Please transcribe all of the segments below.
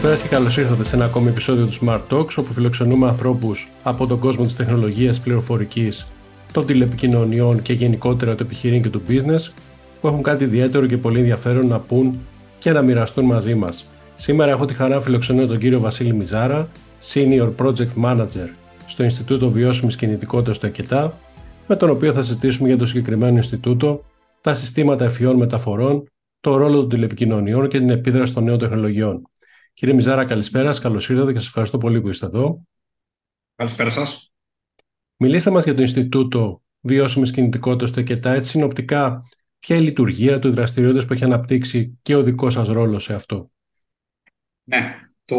Καλησπέρας και καλώς ήρθατε σε ένα ακόμη επεισόδιο του Smart Talks, όπου φιλοξενούμε ανθρώπους από τον κόσμο της τεχνολογίας, πληροφορικής, των τηλεπικοινωνιών και γενικότερα του επιχειρήν και του business, που έχουν κάτι ιδιαίτερο και πολύ ενδιαφέρον να πούν και να μοιραστούν μαζί μας. Σήμερα έχω τη χαρά να φιλοξενώ τον κύριο Βασίλη Μιζάρα, Senior Project Manager στο Ινστιτούτο Βιώσιμης Κινητικότητας στο ΕΚΕΤΑ, με τον οποίο θα συζητήσουμε για το συγκεκριμένο Ινστιτούτο, τα συστήματα ευφυών μεταφορών, το ρόλο των τηλεπικοινωνιών και την επίδραση των νέων τεχνολογιών. Κύριε Μιζάρα, καλησπέρα. Καλώς ήρθατε και σας ευχαριστώ πολύ που είστε εδώ. Καλησπέρα σας. Μιλήστε μας για το Ινστιτούτο Βιώσιμης Κινητικότητας στο ΕΚΕΤΑ. Έτσι, συνοπτικά, ποια είναι η λειτουργία του, οι δραστηριότητες που έχει αναπτύξει και ο δικός σας ρόλος σε αυτό. Ναι, το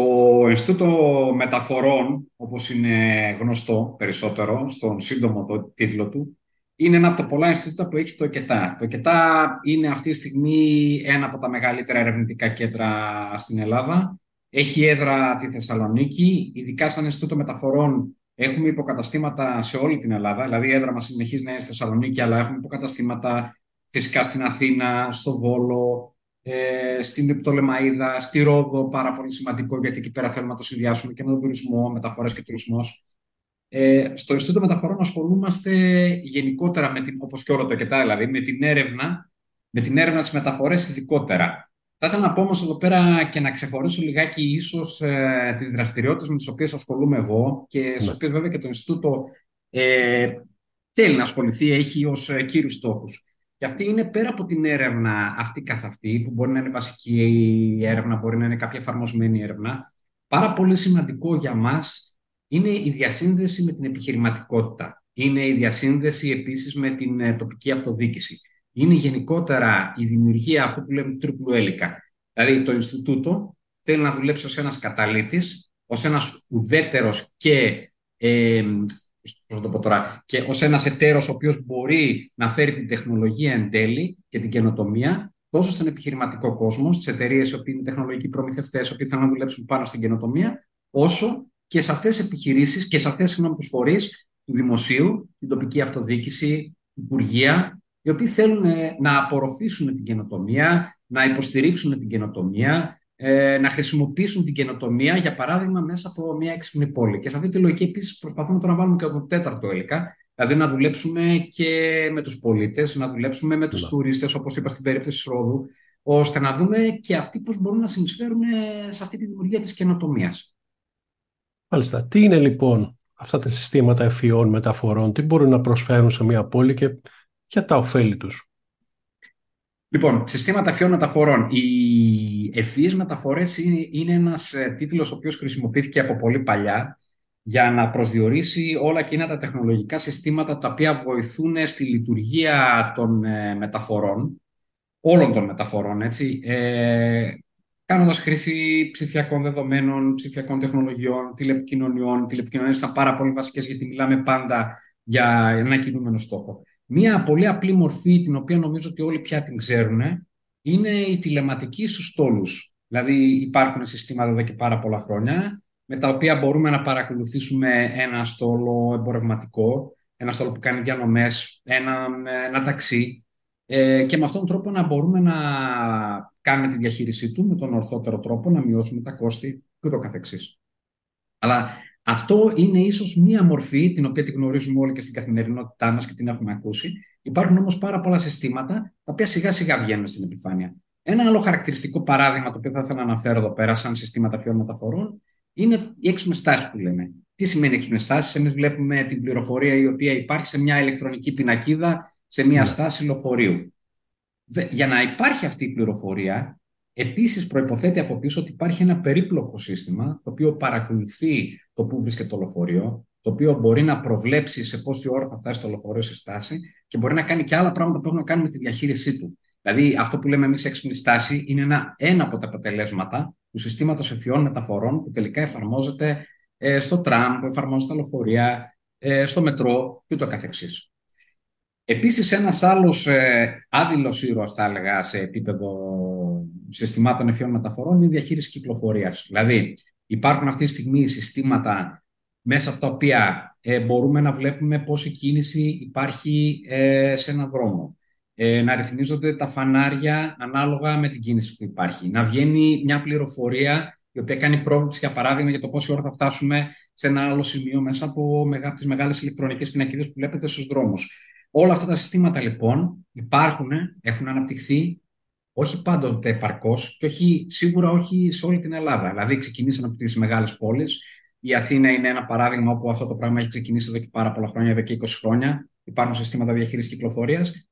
Ινστιτούτο Μεταφορών, όπως είναι γνωστό περισσότερο στον σύντομο το τίτλο του, είναι ένα από τα πολλά Ινστιτούτα που έχει το ΕΚΕΤΑ. Το ΕΚΕΤΑ είναι αυτή τη στιγμή ένα από τα μεγαλύτερα ερευνητικά κέντρα στην Ελλάδα. Έχει έδρα τη Θεσσαλονίκη, ειδικά σαν Ινστιτούτο Μεταφορών έχουμε υποκαταστήματα σε όλη την Ελλάδα. Δηλαδή, η έδρα μας συνεχίζει να είναι στη Θεσσαλονίκη, αλλά έχουμε υποκαταστήματα φυσικά στην Αθήνα, στο Βόλο, ε, στην Πτολεμαίδα, στη Ρόδο, πάρα πολύ σημαντικό γιατί εκεί πέρα θέλουμε να το συνδυάσουμε και με τον τουρισμό, μεταφορές και τουρισμός. Ε, στο Ινστιτούτο Μεταφορών ασχολούμαστε γενικότερα, με την, όπως και όλο το ΕΚΕΤΑ, δηλαδή, με την έρευνα, με την έρευνα στις μεταφορές ειδικότερα. Θα ήθελα να πω όμως εδώ πέρα και να ξεχωρίσω λιγάκι ίσως ε, τις δραστηριότητες με τις οποίες ασχολούμαι εγώ και ναι. στις οποίες βέβαια και το Ινστιτούτο ε, θέλει να ασχοληθεί, έχει ως ε, κύριους στόχους. Και αυτή είναι πέρα από την έρευνα αυτή καθ' αυτή, που μπορεί να είναι βασική έρευνα, μπορεί να είναι κάποια εφαρμοσμένη έρευνα. Πάρα πολύ σημαντικό για μας είναι η διασύνδεση με την επιχειρηματικότητα. Είναι η διασύνδεση επίσης με την ε, τοπική αυτοδίκηση. Είναι γενικότερα η δημιουργία αυτού που λέμε τρίπλου έλικα. Δηλαδή το Ινστιτούτο θέλει να δουλέψει ως ένας καταλήτης, ως ένας ουδέτερος και ε, πώς το πω τώρα, και ως ένας εταίρος ο οποίος μπορεί να φέρει την τεχνολογία εν τέλει και την καινοτομία τόσο στον επιχειρηματικό κόσμο, στις εταιρείες οι οποίοι είναι τεχνολογικοί προμηθευτές, οι οποίοι θέλουν να δουλέψουν πάνω στην καινοτομία, όσο και σε αυτές τις επιχειρήσεις και σε αυτές τις φορείς του δημοσίου, την τοπική αυτοδιοίκηση, υπουργεία, οι οποίοι θέλουν ε, να απορροφήσουν την καινοτομία, να υποστηρίξουν την καινοτομία, ε, να χρησιμοποιήσουν την καινοτομία, για παράδειγμα, μέσα από μια έξυπνη πόλη. Και σε αυτή τη λογική, επίσης, προσπαθούμε τώρα να βάλουμε και το τέταρτο έλικα, δηλαδή να δουλέψουμε και με τους πολίτες, να δουλέψουμε με τους yeah. Ναι. τουρίστες, όπως είπα στην περίπτωση της Ρόδου, ώστε να δούμε και αυτοί πώς μπορούν να συνεισφέρουν σε αυτή τη δημιουργία της καινοτομίας. Μάλιστα. Τι είναι λοιπόν αυτά τα συστήματα ευφυών μεταφορών, τι μπορούν να προσφέρουν σε μια πόλη και ποια τα ωφέλη τους. Λοιπόν, συστήματα ευφυών μεταφορών. Οι ευφυείς μεταφορές είναι ένας ε, τίτλος ο οποίος χρησιμοποιήθηκε από πολύ παλιά για να προσδιορίσει όλα εκείνα τα τεχνολογικά συστήματα τα οποία βοηθούν στη λειτουργία των ε, μεταφορών, όλων των μεταφορών, έτσι, ε, κάνοντας χρήση ψηφιακών δεδομένων, ψηφιακών τεχνολογιών, τηλεπικοινωνιών. Τηλεπικοινωνίες ήταν πάρα πολύ βασικές γιατί μιλάμε πάντα για ένα κινούμενο στόχο. Μία πολύ απλή μορφή, την οποία νομίζω ότι όλοι πια την ξέρουν, είναι η τηλεματική στους στόλους. Δηλαδή υπάρχουν συστήματα εδώ και πάρα πολλά χρόνια, με τα οποία μπορούμε να παρακολουθήσουμε ένα στόλο εμπορευματικό, ένα στόλο που κάνει διανομές, ένα, ένα ταξί, ε, και με αυτόν τον τρόπο να μπορούμε να κάνουμε τη διαχείρισή του με τον ορθότερο τρόπο, να μειώσουμε τα κόστη και το καθεξής. Αλλά αυτό είναι ίσως μία μορφή, την οποία τη γνωρίζουμε όλοι και στην καθημερινότητά μας και την έχουμε ακούσει. Υπάρχουν όμως πάρα πολλά συστήματα, τα οποία σιγά σιγά βγαίνουν στην επιφάνεια. Ένα άλλο χαρακτηριστικό παράδειγμα, το οποίο θα ήθελα να αναφέρω εδώ πέρα, σαν συστήματα φιών μεταφορών, είναι οι έξυπνες τάσει που λέμε. Τι σημαίνει έξυπνες τάσει, Εμείς βλέπουμε την πληροφορία η οποία υπάρχει σε μια ηλεκτρονική πινακίδα σε μια ναι. στάση λεωφορείου. Για να υπάρχει αυτή η πληροφορία, Επίσης προϋποθέτει από πίσω ότι υπάρχει ένα περίπλοκο σύστημα το οποίο παρακολουθεί το που βρίσκεται το λεωφορείο, το οποίο μπορεί να προβλέψει σε πόση ώρα θα φτάσει το λεωφορείο σε στάση και μπορεί να κάνει και άλλα πράγματα που έχουν να κάνουν με τη διαχείρισή του. Δηλαδή, αυτό που λέμε εμείς έξυπνη στάση είναι ένα, ένα από τα αποτελέσματα του συστήματος ευφυών μεταφορών που τελικά εφαρμόζεται ε, στο τραμ, που εφαρμόζεται στα λεωφορεία, ε, στο μετρό και ούτω καθεξής. Επίσης, ένας άλλος ε, άδειλος ήρωας, θα έλεγα, σε επίπεδο συστημάτων ευφυών μεταφορών είναι η διαχείριση κυκλοφορίας. Δηλαδή, υπάρχουν αυτή τη στιγμή συστήματα μέσα από τα οποία ε, μπορούμε να βλέπουμε πόση κίνηση υπάρχει ε, σε έναν δρόμο. Ε, να ρυθμίζονται τα φανάρια ανάλογα με την κίνηση που υπάρχει. Να βγαίνει μια πληροφορία η οποία κάνει πρόβληψη, για παράδειγμα, για το πόση ώρα θα φτάσουμε σε ένα άλλο σημείο μέσα από τις μεγάλες ηλεκτρονικές πινακίδες που βλέπετε στους δρόμους. Όλα αυτά τα συστήματα λοιπόν υπάρχουν, έχουν αναπτυχθεί όχι πάντοτε επαρκώς και όχι, σίγουρα όχι σε όλη την Ελλάδα. Δηλαδή, ξεκινήσαν από τις μεγάλες πόλεις. Η Αθήνα είναι ένα παράδειγμα όπου αυτό το πράγμα έχει ξεκινήσει εδώ και πάρα πολλά χρόνια, εδώ και 20 χρόνια. Υπάρχουν συστήματα διαχείρισης κυκλοφορίας.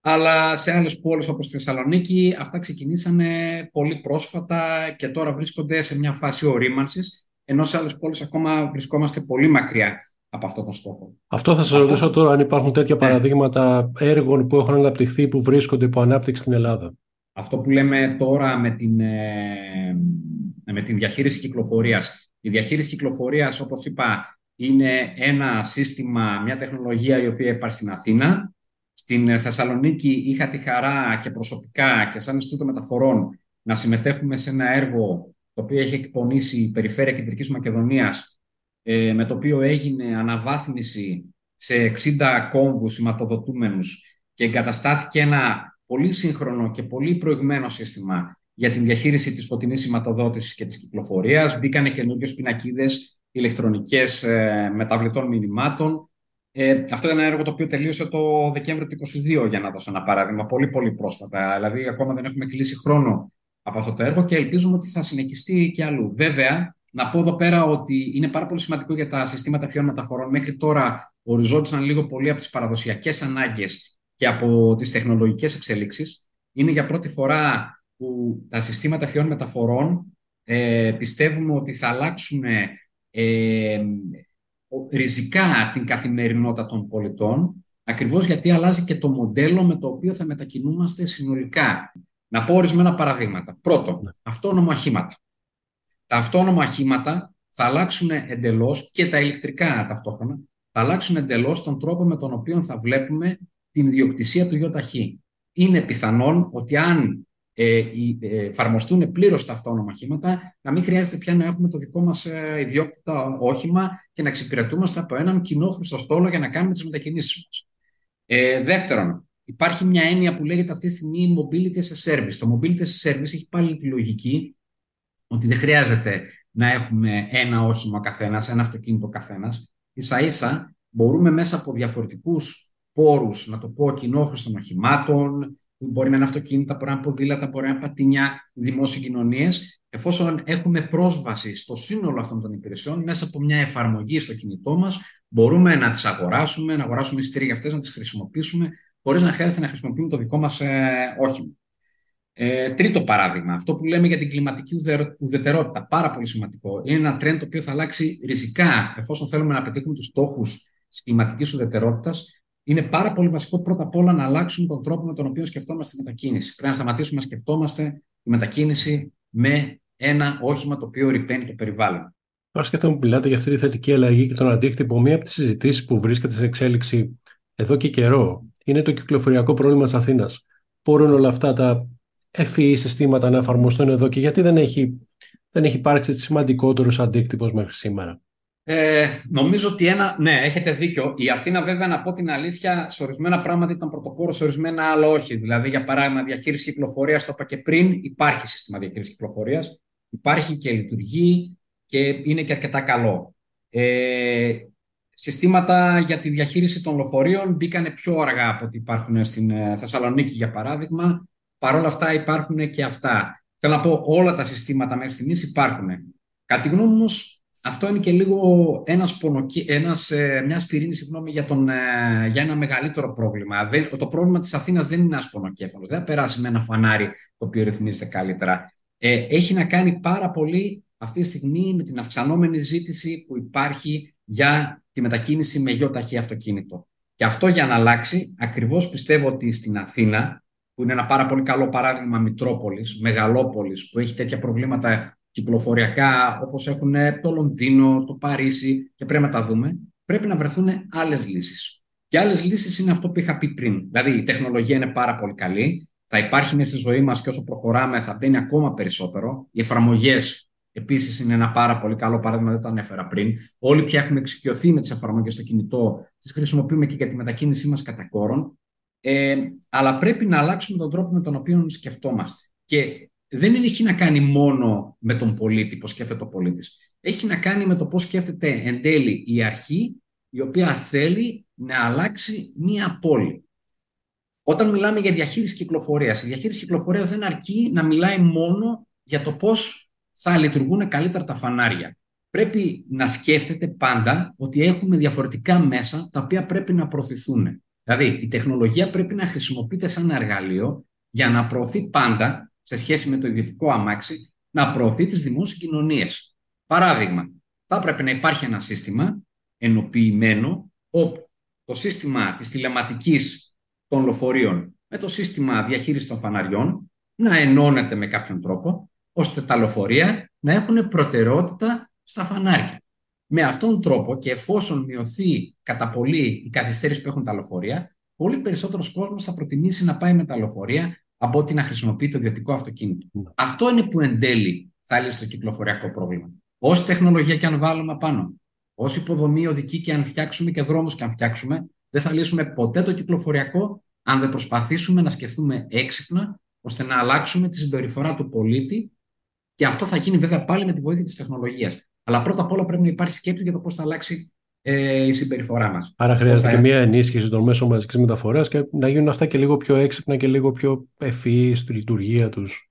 Αλλά σε άλλες πόλεις όπως στη Θεσσαλονίκη, αυτά ξεκινήσανε πολύ πρόσφατα και τώρα βρίσκονται σε μια φάση ορίμανσης. Ενώ σε άλλες πόλεις ακόμα βρισκόμαστε πολύ μακριά από αυτό τον στόχο. Αυτό θα σας αυτό... ρωτήσω τώρα, αν υπάρχουν τέτοια ναι. παραδείγματα έργων που έχουν αναπτυχθεί που βρίσκονται υπό ανάπτυξη στην Ελλάδα. Αυτό που λέμε τώρα με την, ε, με την διαχείριση κυκλοφορίας. Η διαχείριση κυκλοφορίας, όπως είπα, είναι ένα σύστημα, μια τεχνολογία η οποία υπάρχει στην Αθήνα. Στην Θεσσαλονίκη είχα τη χαρά και προσωπικά και σαν Ινστιτούτο Μεταφορών να συμμετέχουμε σε ένα έργο το οποίο έχει εκπονήσει η Περιφέρεια Κεντρικής Μακεδονίας ε, με το οποίο έγινε αναβάθμιση σε 60 κόμβους σηματοδοτούμενους και εγκαταστάθηκε ένα πολύ σύγχρονο και πολύ προηγμένο σύστημα για την διαχείριση της φωτεινής σηματοδότησης και της κυκλοφορίας. Μπήκανε καινούριε πινακίδες ηλεκτρονικές ε, μεταβλητών μηνυμάτων. Ε, αυτό είναι ένα έργο το οποίο τελείωσε το Δεκέμβριο του 2022, για να δώσω ένα παράδειγμα, πολύ πολύ πρόσφατα. Δηλαδή, ακόμα δεν έχουμε κλείσει χρόνο από αυτό το έργο και ελπίζουμε ότι θα συνεχιστεί και αλλού. Βέβαια, να πω εδώ πέρα ότι είναι πάρα πολύ σημαντικό για τα συστήματα φιών μεταφορών. Μέχρι τώρα οριζόντουσαν λίγο πολύ από τις παραδοσιακές ανάγκες και από τις τεχνολογικές εξελίξεις. Είναι για πρώτη φορά που τα συστήματα φιών μεταφορών ε, πιστεύουμε ότι θα αλλάξουν ε, ριζικά την καθημερινότητα των πολιτών, ακριβώς γιατί αλλάζει και το μοντέλο με το οποίο θα μετακινούμαστε συνολικά. Να πω ορισμένα παραδείγματα. Πρώτον, ναι. αυτόνομα οχήματα. Τα αυτόνομα οχήματα θα αλλάξουν εντελώς και τα ηλεκτρικά ταυτόχρονα, θα αλλάξουν εντελώς τον τρόπο με τον οποίο θα βλέπουμε την ιδιοκτησία του ΙΟΤΑΧΗ. Είναι πιθανόν ότι αν ε, ε, εφαρμοστούν πλήρως τα αυτόνομα οχήματα, να μην χρειάζεται πια να έχουμε το δικό μας ε, ιδιόκτητο όχημα και να εξυπηρετούμαστε από έναν κοινό χρηστοστόλο για να κάνουμε τις μετακινήσεις μας. Ε, δεύτερον, υπάρχει μια έννοια που λέγεται αυτή τη στιγμή mobility as a service. Το mobility as a service έχει πάλι τη λογική ότι δεν χρειάζεται να έχουμε ένα όχημα καθένας, ένα αυτοκίνητο καθένας. σα ίσα μπορούμε μέσα από διαφορετικούς πόρους, να το πω, κοινόχρηστων οχημάτων, μπορεί να είναι αυτοκίνητα, μπορεί να είναι ποδήλατα, μπορεί να είναι πατίνια, δημόσιες κοινωνίε, εφόσον έχουμε πρόσβαση στο σύνολο αυτών των υπηρεσιών μέσα από μια εφαρμογή στο κινητό μας, μπορούμε να τις αγοράσουμε, να αγοράσουμε εισιτήρια για αυτές, να τις χρησιμοποιήσουμε, χωρίς να χρειάζεται να χρησιμοποιούμε το δικό μας ε, όχημα. Ε, τρίτο παράδειγμα, αυτό που λέμε για την κλιματική ουδετερότητα, πάρα πολύ σημαντικό. Είναι ένα τρέντ το οποίο θα αλλάξει ριζικά εφόσον θέλουμε να πετύχουμε τους στόχους της κλιματικής ουδετερότητας είναι πάρα πολύ βασικό πρώτα απ' όλα να αλλάξουμε τον τρόπο με τον οποίο σκεφτόμαστε τη μετακίνηση. Πρέπει να σταματήσουμε να σκεφτόμαστε τη μετακίνηση με ένα όχημα το οποίο ρηπαίνει το περιβάλλον. Τώρα σκέφτομαι που μιλάτε για αυτή τη θετική αλλαγή και τον αντίκτυπο. Μία από τις συζητήσεις που βρίσκεται σε εξέλιξη εδώ και καιρό είναι το κυκλοφοριακό πρόβλημα της Αθήνας. Μπορούν όλα αυτά τα FEE συστήματα να εφαρμοστούν εδώ και γιατί δεν έχει, δεν έχει υπάρξει σημαντικότερος αντίκτυπος μέχρι σήμερα; Ε, νομίζω ότι ένα. Ναι, έχετε δίκιο. Η Αθήνα, βέβαια, να πω την αλήθεια, σε ορισμένα πράγματα ήταν πρωτοπόρος, σε ορισμένα άλλα όχι. Δηλαδή, για παράδειγμα, διαχείριση κυκλοφορίας, το είπα και πριν, υπάρχει σύστημα διαχείρισης κυκλοφορίας. Υπάρχει και λειτουργεί και είναι και αρκετά καλό. Ε, συστήματα για τη διαχείριση των λεωφορείων μπήκανε πιο αργά από ό,τι υπάρχουν στην ε, Θεσσαλονίκη, για παράδειγμα. Παρ' όλα αυτά υπάρχουν και αυτά. Θέλω να πω, όλα τα συστήματα μέχρι στιγμής υπάρχουν. Κατά τη γνώμη μου, αυτό είναι και λίγο ένας πονοκι... ένας, ε, μιας σπιρίνη συγγνώμη, για, τον, ε, για ένα μεγαλύτερο πρόβλημα. Δεν, το πρόβλημα της Αθήνας δεν είναι ένας πονοκέφαλος. Δεν θα περάσει με ένα φανάρι το οποίο ρυθμίζεται καλύτερα. Ε, έχει να κάνει πάρα πολύ αυτή τη στιγμή με την αυξανόμενη ζήτηση που υπάρχει για τη μετακίνηση με γεωταχή αυτοκίνητο. Και αυτό για να αλλάξει, ακριβώς πιστεύω ότι στην Αθήνα, που είναι ένα πάρα πολύ καλό παράδειγμα Μητρόπολης, μεγαλόπολης, που έχει τέτοια προβλήματα κυκλοφοριακά όπως έχουν το Λονδίνο, το Παρίσι και πρέπει να τα δούμε, πρέπει να βρεθούν άλλες λύσεις. Και άλλες λύσεις είναι αυτό που είχα πει πριν. Δηλαδή η τεχνολογία είναι πάρα πολύ καλή, θα υπάρχει μέσα στη ζωή μας και όσο προχωράμε θα μπαίνει ακόμα περισσότερο. Οι εφαρμογές επίσης είναι ένα πάρα πολύ καλό παράδειγμα, δεν το ανέφερα πριν. Όλοι πια έχουμε εξοικειωθεί με τις εφαρμογές στο κινητό, τις χρησιμοποιούμε και για τη μετακίνησή μας κατά κόρον. Ε, αλλά πρέπει να αλλάξουμε τον τρόπο με τον οποίο σκεφτόμαστε. Και δεν έχει να κάνει μόνο με τον πολίτη, πώς σκέφτεται ο πολίτης. Έχει να κάνει με το πώς σκέφτεται εν τέλει η αρχή η οποία θέλει να αλλάξει μία πόλη. Όταν μιλάμε για διαχείριση κυκλοφορίας, η διαχείριση κυκλοφορίας δεν αρκεί να μιλάει μόνο για το πώς θα λειτουργούν καλύτερα τα φανάρια. Πρέπει να σκέφτεται πάντα ότι έχουμε διαφορετικά μέσα τα οποία πρέπει να προωθηθούν. Δηλαδή, η τεχνολογία πρέπει να χρησιμοποιείται σαν εργαλείο για να προωθεί πάντα, σε σχέση με το ιδιωτικό αμάξι, να προωθεί τις δημόσιες κοινωνίες. Παράδειγμα, θα έπρεπε να υπάρχει ένα σύστημα ενοποιημένο, όπου το σύστημα της τηλεματικής των λοφορείων με το σύστημα διαχείρισης των φαναριών να ενώνεται με κάποιον τρόπο, ώστε τα λοφορεία να έχουν προτεραιότητα στα φανάρια. Με αυτόν τον τρόπο και εφόσον μειωθεί κατά πολύ η καθυστέρηση που έχουν τα λεωφορεία, πολύ περισσότερος κόσμος θα προτιμήσει να πάει με τα λεωφορεία από ότι να χρησιμοποιεί το ιδιωτικό αυτοκίνητο. Ναι. Αυτό είναι που εν τέλει θα λύσει το κυκλοφοριακό πρόβλημα. Όση τεχνολογία και αν βάλουμε πάνω, όση υποδομή οδική και αν φτιάξουμε και δρόμους και αν φτιάξουμε, δεν θα λύσουμε ποτέ το κυκλοφοριακό αν δεν προσπαθήσουμε να σκεφτούμε έξυπνα ώστε να αλλάξουμε τη συμπεριφορά του πολίτη και αυτό θα γίνει βέβαια πάλι με τη βοήθεια της τεχνολογίας. Αλλά πρώτα απ' όλα πρέπει να υπάρχει σκέψη για το πώς θα αλλάξει ε, η συμπεριφορά μας. Άρα χρειάζεται θα... και μια ενίσχυση των μέσων μαζικής μεταφοράς και να γίνουν αυτά και λίγο πιο έξυπνα και λίγο πιο ευφυείς στη λειτουργία τους.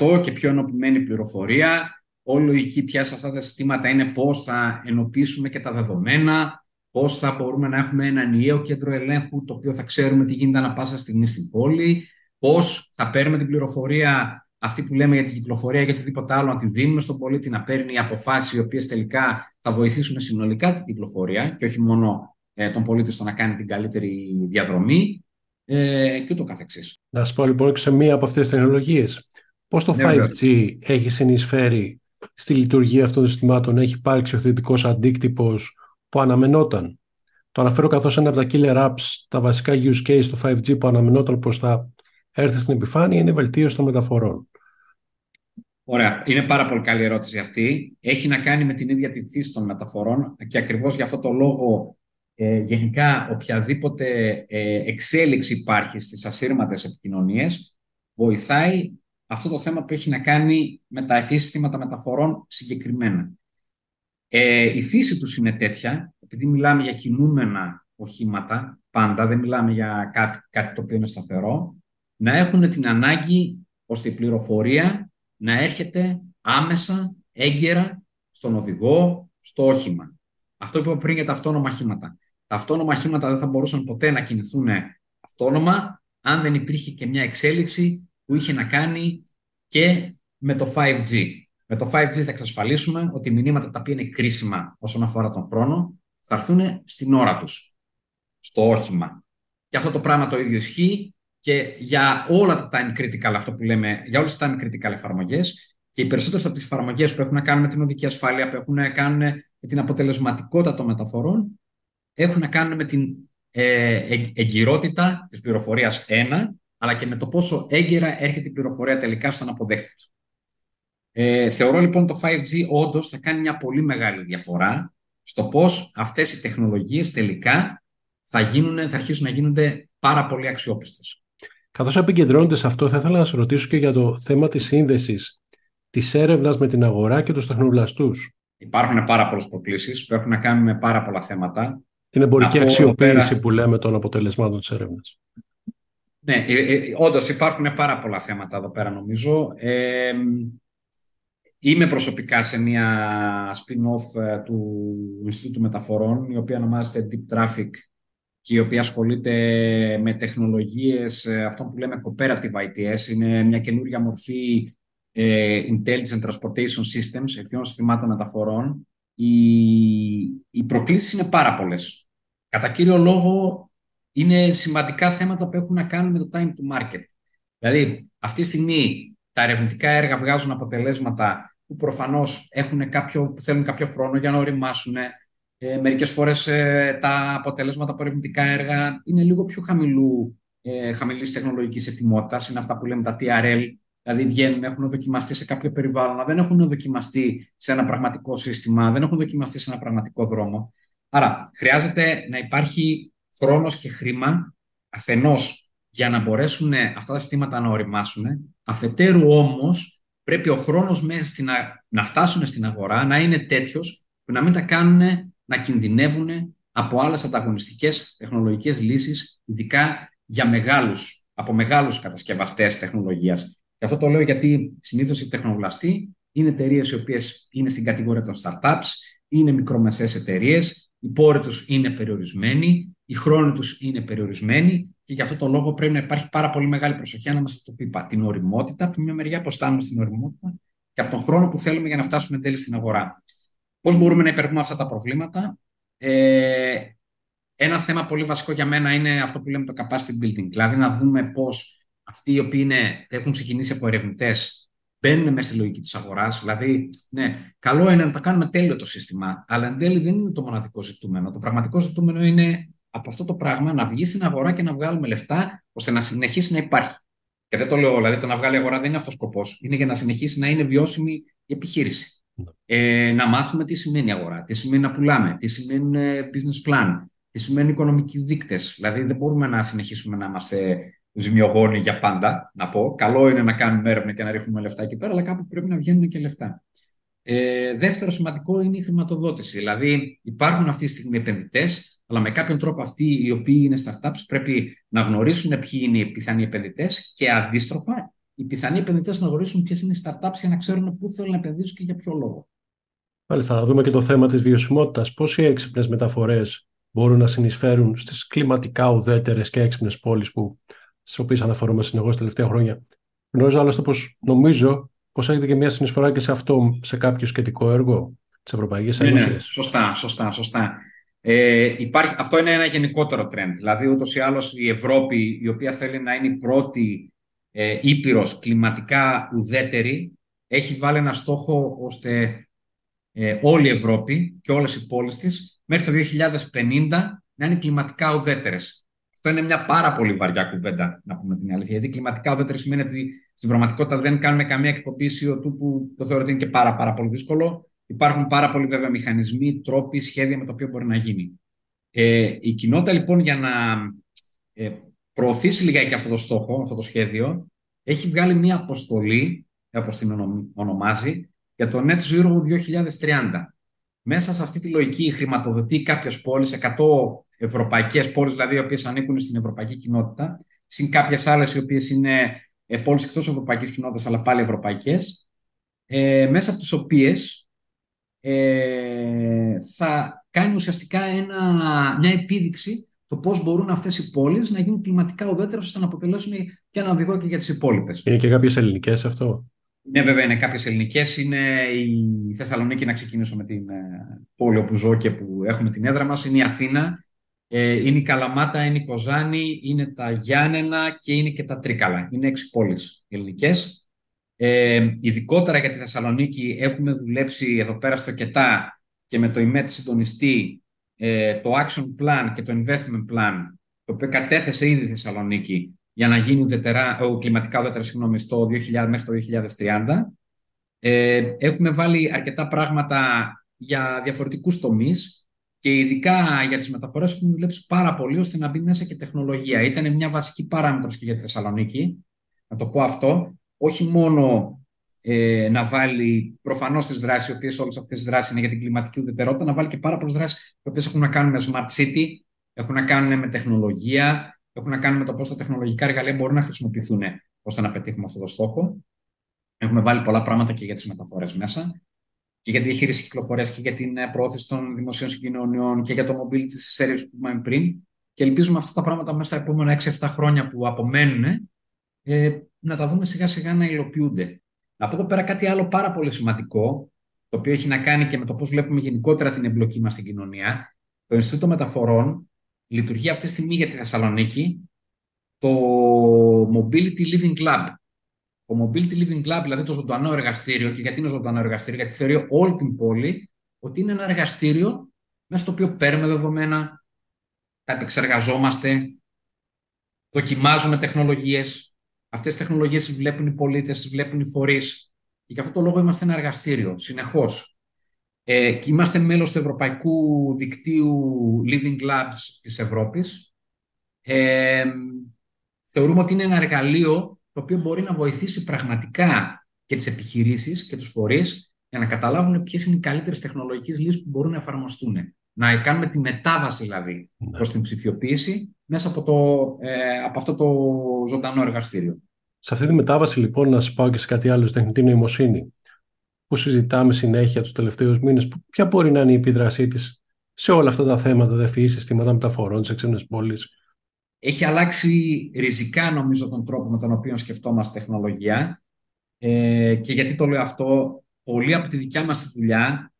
100% και πιο ενωπημένη πληροφορία. Όλη η λογική πια σε αυτά τα συστήματα είναι πώς θα ενοποιήσουμε και τα δεδομένα, πώς θα μπορούμε να έχουμε ένα ενιαίο κέντρο ελέγχου, το οποίο θα ξέρουμε τι γίνεται ανά πάσα στιγμή στην πόλη, πώς θα παίρνουμε την πληροφορία αυτή που λέμε για την κυκλοφορία ή για οτιδήποτε άλλο, να τη δίνουμε στον πολίτη να παίρνει αποφάσεις οι οποίες τελικά θα βοηθήσουν συνολικά την κυκλοφορία και όχι μόνο ε, τον πολίτη στο να κάνει την καλύτερη διαδρομή ε, και ούτω καθεξής. Να σου πω λοιπόν σε μία από αυτές τις τεχνολογίες. Πώς το 5G ναι, έχει συνεισφέρει στη λειτουργία αυτών των συστημάτων, έχει υπάρξει ο θετικός αντίκτυπος που αναμενόταν; Το αναφέρω καθώς ένα από τα killer apps, τα βασικά use case του 5G που αναμενόταν πως θα έρθει στην επιφάνεια είναι η βελτίωση των μεταφορών. Ωραία. Είναι πάρα πολύ καλή ερώτηση αυτή. Έχει να κάνει με την ίδια τη φύση των μεταφορών και ακριβώς για αυτό το λόγο ε, γενικά οποιαδήποτε ε, εξέλιξη υπάρχει στις ασύρματες επικοινωνίες βοηθάει αυτό το θέμα που έχει να κάνει με τα ευφύ συστήματα μεταφορών συγκεκριμένα. Ε, η φύση τους είναι τέτοια, επειδή μιλάμε για κινούμενα οχήματα, πάντα δεν μιλάμε για κάτι, κάτι το οποίο είναι σταθερό, να έχουν την ανάγκη ώστε η πληροφορία να έρχεται άμεσα, έγκαιρα, στον οδηγό, στο όχημα. Αυτό που είπα πριν για τα αυτόνομα οχήματα. Τα αυτόνομα οχήματα δεν θα μπορούσαν ποτέ να κινηθούν αυτόνομα αν δεν υπήρχε και μια εξέλιξη που είχε να κάνει και με το 5G. Με το 5G θα εξασφαλίσουμε ότι οι μηνύματα τα οποία είναι κρίσιμα όσον αφορά τον χρόνο θα έρθουν στην ώρα τους, στο όχημα. Και αυτό το πράγμα το ίδιο ισχύει και για όλα τα time critical, αυτό που λέμε, για όλες τις time critical εφαρμογές. Και οι περισσότερες από τις εφαρμογές που έχουν να κάνουν με την οδική ασφάλεια, που έχουν να κάνουν με την αποτελεσματικότητα των μεταφορών, έχουν να κάνουν με την ε, εγκυρότητα της πληροφορίας ένα, αλλά και με το πόσο έγκαιρα έρχεται η πληροφορία τελικά στον αποδέκτη του. Ε, θεωρώ λοιπόν το 5G όντως θα κάνει μια πολύ μεγάλη διαφορά στο πώς αυτές οι τεχνολογίες τελικά θα, γίνουν, θα αρχίσουν να γίνονται πάρα πολύ αξιόπιστες. Καθώς επικεντρώνεται σε αυτό, θα ήθελα να σα ρωτήσω και για το θέμα της σύνδεσης της έρευνας με την αγορά και τους τεχνοπλαστού. Υπάρχουν πάρα πολλές προκλήσεις που έχουν να κάνουν με πάρα πολλά θέματα. Την εμπορική αξιοποίηση που λέμε των αποτελεσμάτων της έρευνας. Ναι, ε, ε, όντως υπάρχουν πάρα πολλά θέματα εδώ πέρα νομίζω. Ε, είμαι προσωπικά σε μια spin-off ε, του Ινστιτούτου Μεταφορών, η οποία ονομάζεται Deep Traffic και η οποία ασχολείται με τεχνολογίες, ε, αυτό που λέμε cooperative ITS, είναι μια καινούργια μορφή ε, Intelligent Transportation Systems, ευθύνων συστημάτων μεταφορών. Οι, οι προκλήσεις είναι πάρα πολλές. Κατά κύριο λόγο, είναι σημαντικά θέματα που έχουν να κάνουν με το time to market. Δηλαδή, αυτή τη στιγμή τα ερευνητικά έργα βγάζουν αποτελέσματα που προφανώς έχουν κάποιο, θέλουν κάποιο χρόνο για να οριμάσουν, ε, μερικές φορές ε, τα αποτελέσματα από ερευνητικά έργα είναι λίγο πιο χαμηλού, ε, χαμηλής τεχνολογικής ετοιμότητας. Είναι αυτά που λέμε τα TRL, δηλαδή βγαίνουν, έχουν δοκιμαστεί σε κάποιο περιβάλλον, αλλά δεν έχουν δοκιμαστεί σε ένα πραγματικό σύστημα, δεν έχουν δοκιμαστεί σε ένα πραγματικό δρόμο. Άρα, χρειάζεται να υπάρχει χρόνος και χρήμα αφενός για να μπορέσουν αυτά τα συστήματα να οριμάσουν. Αφετέρου όμως πρέπει ο χρόνος μέχρι να, να φτάσουν στην αγορά να είναι τέτοιος που να μην τα κάνουν να κινδυνεύουν από άλλες ανταγωνιστικές τεχνολογικές λύσεις, ειδικά για μεγάλους, από μεγάλους κατασκευαστές τεχνολογίας. Και αυτό το λέω γιατί συνήθως οι τεχνογλαστοί είναι εταιρείες οι οποίες είναι στην κατηγορία των startups, είναι μικρομεσαίες εταιρείες, οι πόροι τους είναι περιορισμένοι, οι χρόνοι τους είναι περιορισμένοι και γι' αυτό το λόγο πρέπει να υπάρχει πάρα πολύ μεγάλη προσοχή ανάμεσα αυτό που είπα. Την οριμότητα, από τη μια μεριά, πώς φτάνουμε στην οριμότητα και από τον χρόνο που θέλουμε για να φτάσουμε τέλει στην αγορά. Πώς μπορούμε να υπερβούμε αυτά τα προβλήματα. Ε, ένα θέμα πολύ βασικό για μένα είναι αυτό που λέμε το capacity building. Δηλαδή να δούμε πώς αυτοί οι οποίοι είναι, έχουν ξεκινήσει από ερευνητές μπαίνουν μέσα στη λογική της αγοράς. Δηλαδή, ναι, καλό είναι να τα κάνουμε τέλειο το σύστημα, αλλά εν τέλει δεν είναι το μοναδικό ζητούμενο. Το πραγματικό ζητούμενο είναι από αυτό το πράγμα να βγει στην αγορά και να βγάλουμε λεφτά ώστε να συνεχίσει να υπάρχει. Και δεν το λέω, δηλαδή το να βγάλει αγορά δεν είναι αυτός ο σκοπός. Είναι για να συνεχίσει να είναι βιώσιμη η επιχείρηση. Ε, να μάθουμε τι σημαίνει αγορά, τι σημαίνει να πουλάμε, τι σημαίνει business plan, τι σημαίνει οικονομικοί δείκτες. Δηλαδή δεν μπορούμε να συνεχίσουμε να είμαστε ζημιογόνοι για πάντα, να πω. Καλό είναι να κάνουμε έρευνα και να ρίχνουμε λεφτά εκεί πέρα, αλλά κάπου πρέπει να βγαίνουν και λεφτά. Ε, δεύτερο σημαντικό είναι η χρηματοδότηση. Δηλαδή, υπάρχουν αυτή τη στιγμή επενδυτές, αλλά με κάποιον τρόπο αυτοί οι οποίοι είναι startups πρέπει να γνωρίσουν ποιοι είναι οι πιθανοί επενδυτές και αντίστροφα οι πιθανοί επενδυτές να γνωρίσουν ποιες είναι οι startups για να ξέρουν πού θέλουν να επενδύσουν και για ποιο λόγο. Μάλιστα, να δούμε και το θέμα της βιωσιμότητας. Πώς οι έξυπνες μεταφορές μπορούν να συνεισφέρουν στις κλιματικά ουδέτερες και έξυπνες πόλεις που στις οποίες αναφορούμε συνεχώς τα τελευταία χρόνια. Γνωρίζω άλλωστε πως νομίζω πως έχετε και μια συνεισφορά και σε αυτό, σε κάποιο σχετικό έργο της Ευρωπαϊκής Ένωση. Ναι, ναι, σωστά, σωστά, σωστά. Ε, υπάρχει, αυτό είναι ένα γενικότερο trend. Δηλαδή, ούτως ή άλλως η Ευρώπη, η οποία θέλει να είναι η πρώτη ε, ήπειρος κλιματικά ουδέτερη, έχει βάλει ένα στόχο ώστε ε, όλη η Ευρώπη και όλες οι πόλεις της μέχρι το 2050 να είναι κλιματικά ουδέτερες. Αυτό είναι μια πάρα πολύ βαριά κουβέντα, να πούμε την αλήθεια. Γιατί κλιματικά ουδέτερη σημαίνει ότι στην πραγματικότητα δεν κάνουμε καμία εκπομπή CO2 που το θεωρώ ότι είναι και πάρα, πάρα πολύ δύσκολο. Υπάρχουν πάρα πολλοί βέβαια μηχανισμοί, τρόποι, σχέδια με το οποίο μπορεί να γίνει. Ε, η κοινότητα λοιπόν για να ε, προωθήσει λιγάκι αυτό το στόχο, αυτό το σχέδιο, έχει βγάλει μια αποστολή, όπως την ονομάζει, για το Net Zero 2030. Μέσα σε αυτή τη λογική χρηματοδοτεί κάποιες πόλεις, 100 ευρωπαϊκές πόλεις, δηλαδή οι οποίες ανήκουν στην ευρωπαϊκή κοινότητα, συν κάποιες άλλες οι οποίες είναι ε, πόλεις εκτός ευρωπαϊκής κοινότητας, αλλά πάλι ευρωπαϊκές, ε, μέσα από τις οποίες ε, θα κάνει ουσιαστικά ένα, μια επίδειξη το πώς μπορούν αυτές οι πόλεις να γίνουν κλιματικά ουδέτερε ώστε να αποτελέσουν και ένα οδηγό και για τις υπόλοιπες. Είναι και κάποιες ελληνικές αυτό; Ναι, βέβαια, είναι κάποιες ελληνικές. Είναι η Θεσσαλονίκη, να ξεκινήσω με την ε, πόλη όπου ζω και που έχουμε την έδρα μας. Είναι η Αθήνα, ε, είναι η Καλαμάτα, είναι η Κοζάνη, είναι τα Γιάννενα και είναι και τα Τρίκαλα. Είναι έξι πόλεις ελληνικές. Ε, ειδικότερα για τη Θεσσαλονίκη έχουμε δουλέψει εδώ πέρα στο ΚΕΤΑ και με το ΙΜΕΤ συντονιστή ε, το Action Plan και το Investment Plan το οποίο κατέθεσε ήδη η Θεσσαλονίκη για να γίνει ουδετερα, ο, κλιματικά ουδετέρα συγγνώμη, στο 2000, μέχρι το 2030. Ε, έχουμε βάλει αρκετά πράγματα για διαφορετικούς τομείς και ειδικά για τις μεταφορές έχουμε δουλέψει πάρα πολύ ώστε να μπει μέσα και τεχνολογία. Ήταν μια βασική παράμετρος και για τη Θεσσαλονίκη, να το πω αυτό, όχι μόνο ε, να βάλει προφανώς τις δράσεις, οι οποίες όλες αυτές τις δράσεις είναι για την κλιματική ουδετερότητα, να βάλει και πάρα πολλές δράσεις, οι οποίες έχουν να κάνουν με smart city, έχουν να κάνουν με τεχνολογία, έχουν να κάνουν με το πώς τα τεχνολογικά εργαλεία μπορούν να χρησιμοποιηθούν ώστε να πετύχουμε αυτό το στόχο. Έχουμε βάλει πολλά πράγματα και για τις μεταφορές μέσα και για τη διαχείριση κυκλοφορίας και για την ε, πρόθεση των δημοσίων συγκοινωνιών και για το mobility service που είπαμε πριν. Και ελπίζουμε αυτά τα πράγματα μέσα στα επόμενα 6-7 χρόνια που απομένουν ε, να τα δούμε σιγά σιγά να υλοποιούνται. Να πω εδώ πέρα κάτι άλλο πάρα πολύ σημαντικό, το οποίο έχει να κάνει και με το πώς βλέπουμε γενικότερα την εμπλοκή μας στην κοινωνία. Το Ινστιτούτο Μεταφορών λειτουργεί αυτή τη στιγμή για τη Θεσσαλονίκη το Mobility Living Lab. Το Mobility Living Lab, δηλαδή το ζωντανό εργαστήριο, και γιατί είναι ζωντανό εργαστήριο, γιατί θεωρεί όλη την πόλη ότι είναι ένα εργαστήριο μέσα στο οποίο παίρνουμε δεδομένα, τα επεξεργαζόμαστε, δοκιμάζουμε τεχνολογίες, Αυτές τι τεχνολογίες τις βλέπουν οι πολίτες, τις βλέπουν οι φορείς. Και γι' αυτό το λόγο είμαστε ένα εργαστήριο, συνεχώς. Ε, και είμαστε μέλος του Ευρωπαϊκού Δικτύου Living Labs της Ευρώπης. Ε, θεωρούμε ότι είναι ένα εργαλείο το οποίο μπορεί να βοηθήσει πραγματικά και τις επιχειρήσεις και τους φορείς για να καταλάβουν ποιες είναι οι καλύτερες τεχνολογικές λύσεις που μπορούν να εφαρμοστούν. Να κάνουμε τη μετάβαση δηλαδή ναι. προς την ψηφιοποίηση μέσα από, το, ε, από αυτό το ζωντανό εργαστήριο. Σε αυτή τη μετάβαση λοιπόν να σας πάω και σε κάτι άλλο, στην τεχνητή νοημοσύνη, που συζητάμε συνέχεια τους τελευταίους μήνες, ποια μπορεί να είναι η επίδρασή της σε όλα αυτά τα θέματα, ΔΕΦΗ, συστήματα μεταφορών, σε ξένες πόλεις. Έχει αλλάξει ριζικά νομίζω τον τρόπο με τον οποίο σκεφτόμαστε τεχνολογία. Ε, και γιατί το λέω αυτό, πολύ από τη δικιά μας δουλειά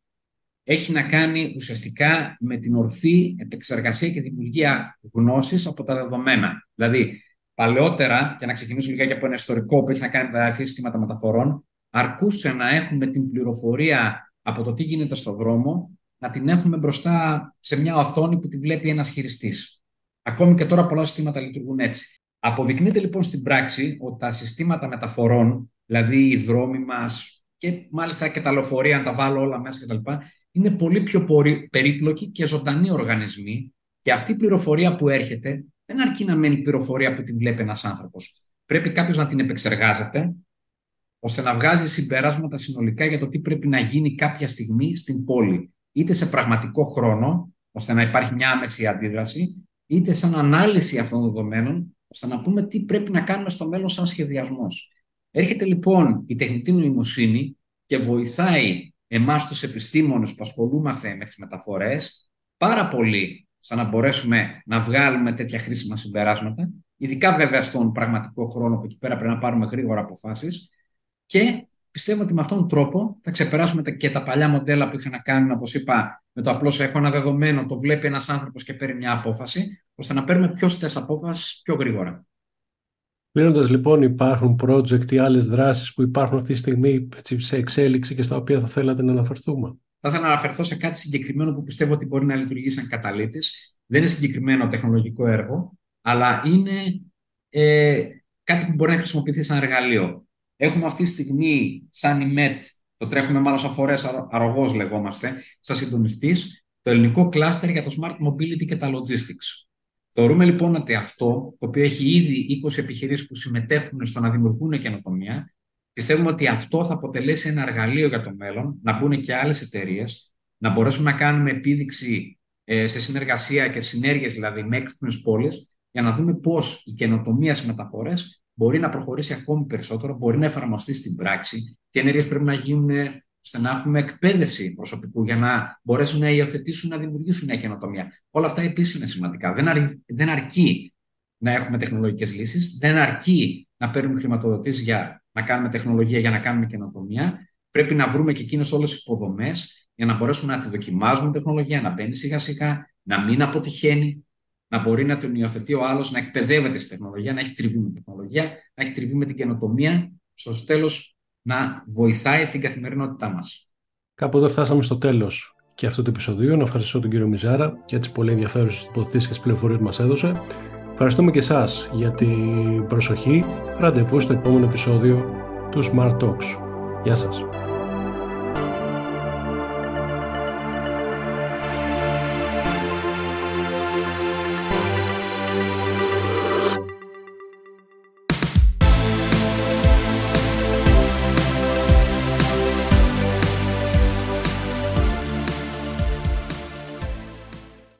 έχει να κάνει ουσιαστικά με την ορθή επεξεργασία και δημιουργία γνώσης από τα δεδομένα. Δηλαδή, παλαιότερα, και να ξεκινήσω λιγάκι από ένα ιστορικό που έχει να κάνει με τα συστήματα μεταφορών, αρκούσε να έχουμε την πληροφορία από το τι γίνεται στον δρόμο, να την έχουμε μπροστά σε μια οθόνη που τη βλέπει ένας χειριστής. Ακόμη και τώρα πολλά συστήματα λειτουργούν έτσι. Αποδεικνύεται λοιπόν στην πράξη ότι τα συστήματα μεταφορών, δηλαδή οι δρόμοι μας, και μάλιστα και τα λεωφορεία, αν τα βάλω όλα μέσα κτλ. Είναι πολύ πιο περίπλοκοι και ζωντανοί οργανισμοί και αυτή η πληροφορία που έρχεται δεν αρκεί να μένει πληροφορία που την βλέπει ένας άνθρωπος. Πρέπει κάποιος να την επεξεργάζεται ώστε να βγάζει συμπεράσματα συνολικά για το τι πρέπει να γίνει κάποια στιγμή στην πόλη. Είτε σε πραγματικό χρόνο, ώστε να υπάρχει μια άμεση αντίδραση, είτε σαν ανάλυση αυτών των δεδομένων, ώστε να πούμε τι πρέπει να κάνουμε στο μέλλον σαν σχεδιασμός. Έρχεται λοιπόν η τεχνητή νοημοσύνη και βοηθάει εμάς τους επιστήμονες που ασχολούμαστε με τις μεταφορές πάρα πολύ σαν να μπορέσουμε να βγάλουμε τέτοια χρήσιμα συμπεράσματα, ειδικά βέβαια στον πραγματικό χρόνο που εκεί πέρα πρέπει να πάρουμε γρήγορα αποφάσεις και πιστεύω ότι με αυτόν τον τρόπο θα ξεπεράσουμε και τα παλιά μοντέλα που είχαν να κάνουν, όπως είπα, με το απλώς έχω ένα δεδομένο, το βλέπει ένας άνθρωπος και παίρνει μια απόφαση, ώστε να παίρνουμε πιο στες απόφασεις πιο γρήγορα. Κλείνοντας λοιπόν, υπάρχουν project ή άλλες δράσεις που υπάρχουν αυτή τη στιγμή έτσι, σε εξέλιξη και στα οποία θα θέλατε να αναφερθούμε; Θα ήθελα να αναφερθώ σε κάτι συγκεκριμένο που πιστεύω ότι μπορεί να λειτουργήσει σαν καταλήτης. Δεν είναι συγκεκριμένο τεχνολογικό έργο, αλλά είναι ε, κάτι που μπορεί να χρησιμοποιηθεί σαν εργαλείο. Έχουμε αυτή τη στιγμή, σαν η ΜΕΤ, το τρέχουμε μάλλον σαν φορές αρρωγός λεγόμαστε, σαν συντονιστής, το ελληνικό κλάστερ για το smart mobility και τα logistics. Θεωρούμε λοιπόν ότι αυτό, το οποίο έχει ήδη 20 επιχειρήσεις που συμμετέχουν στο να δημιουργούν καινοτομία, πιστεύουμε ότι αυτό θα αποτελέσει ένα εργαλείο για το μέλλον, να μπουν και άλλες εταιρείες, να μπορέσουμε να κάνουμε επίδειξη ε, σε συνεργασία και συνέργειες δηλαδή με έξυπνες πόλεις, για να δούμε πώς η καινοτομία στις μεταφορές μπορεί να προχωρήσει ακόμη περισσότερο, μπορεί να εφαρμοστεί στην πράξη, τι ενέργειες πρέπει να γίνουν ώστε να έχουμε εκπαίδευση προσωπικού για να μπορέσουν να υιοθετήσουν, να δημιουργήσουν νέα καινοτομία. Όλα αυτά επίσης είναι σημαντικά. Δεν, αρ, δεν αρκεί να έχουμε τεχνολογικές λύσεις, δεν αρκεί να παίρνουμε χρηματοδοτήσεις για να κάνουμε τεχνολογία για να κάνουμε καινοτομία. Πρέπει να βρούμε και εκείνες όλες τις υποδομές για να μπορέσουμε να τη δοκιμάζουμε τεχνολογία, να μπαίνει σιγά σιγά, να μην αποτυχαίνει, να μπορεί να τον υιοθετεί ο άλλος, να εκπαιδεύεται στη τεχνολογία, να έχει τριβή με τεχνολογία, να έχει τριβή με την καινοτομία. Στο τέλος, να βοηθάει στην καθημερινότητά μας. Κάπου εδώ φτάσαμε στο τέλος και αυτό το επεισοδίο. Να ευχαριστήσω τον κύριο Μιζάρα για τις πολύ ενδιαφέρουσες τοποθετήσεις και τις πληροφορίες που μας έδωσε. Ευχαριστούμε και εσάς για την προσοχή. Ραντεβού στο επόμενο επεισόδιο του Smart Talks. Γεια σας.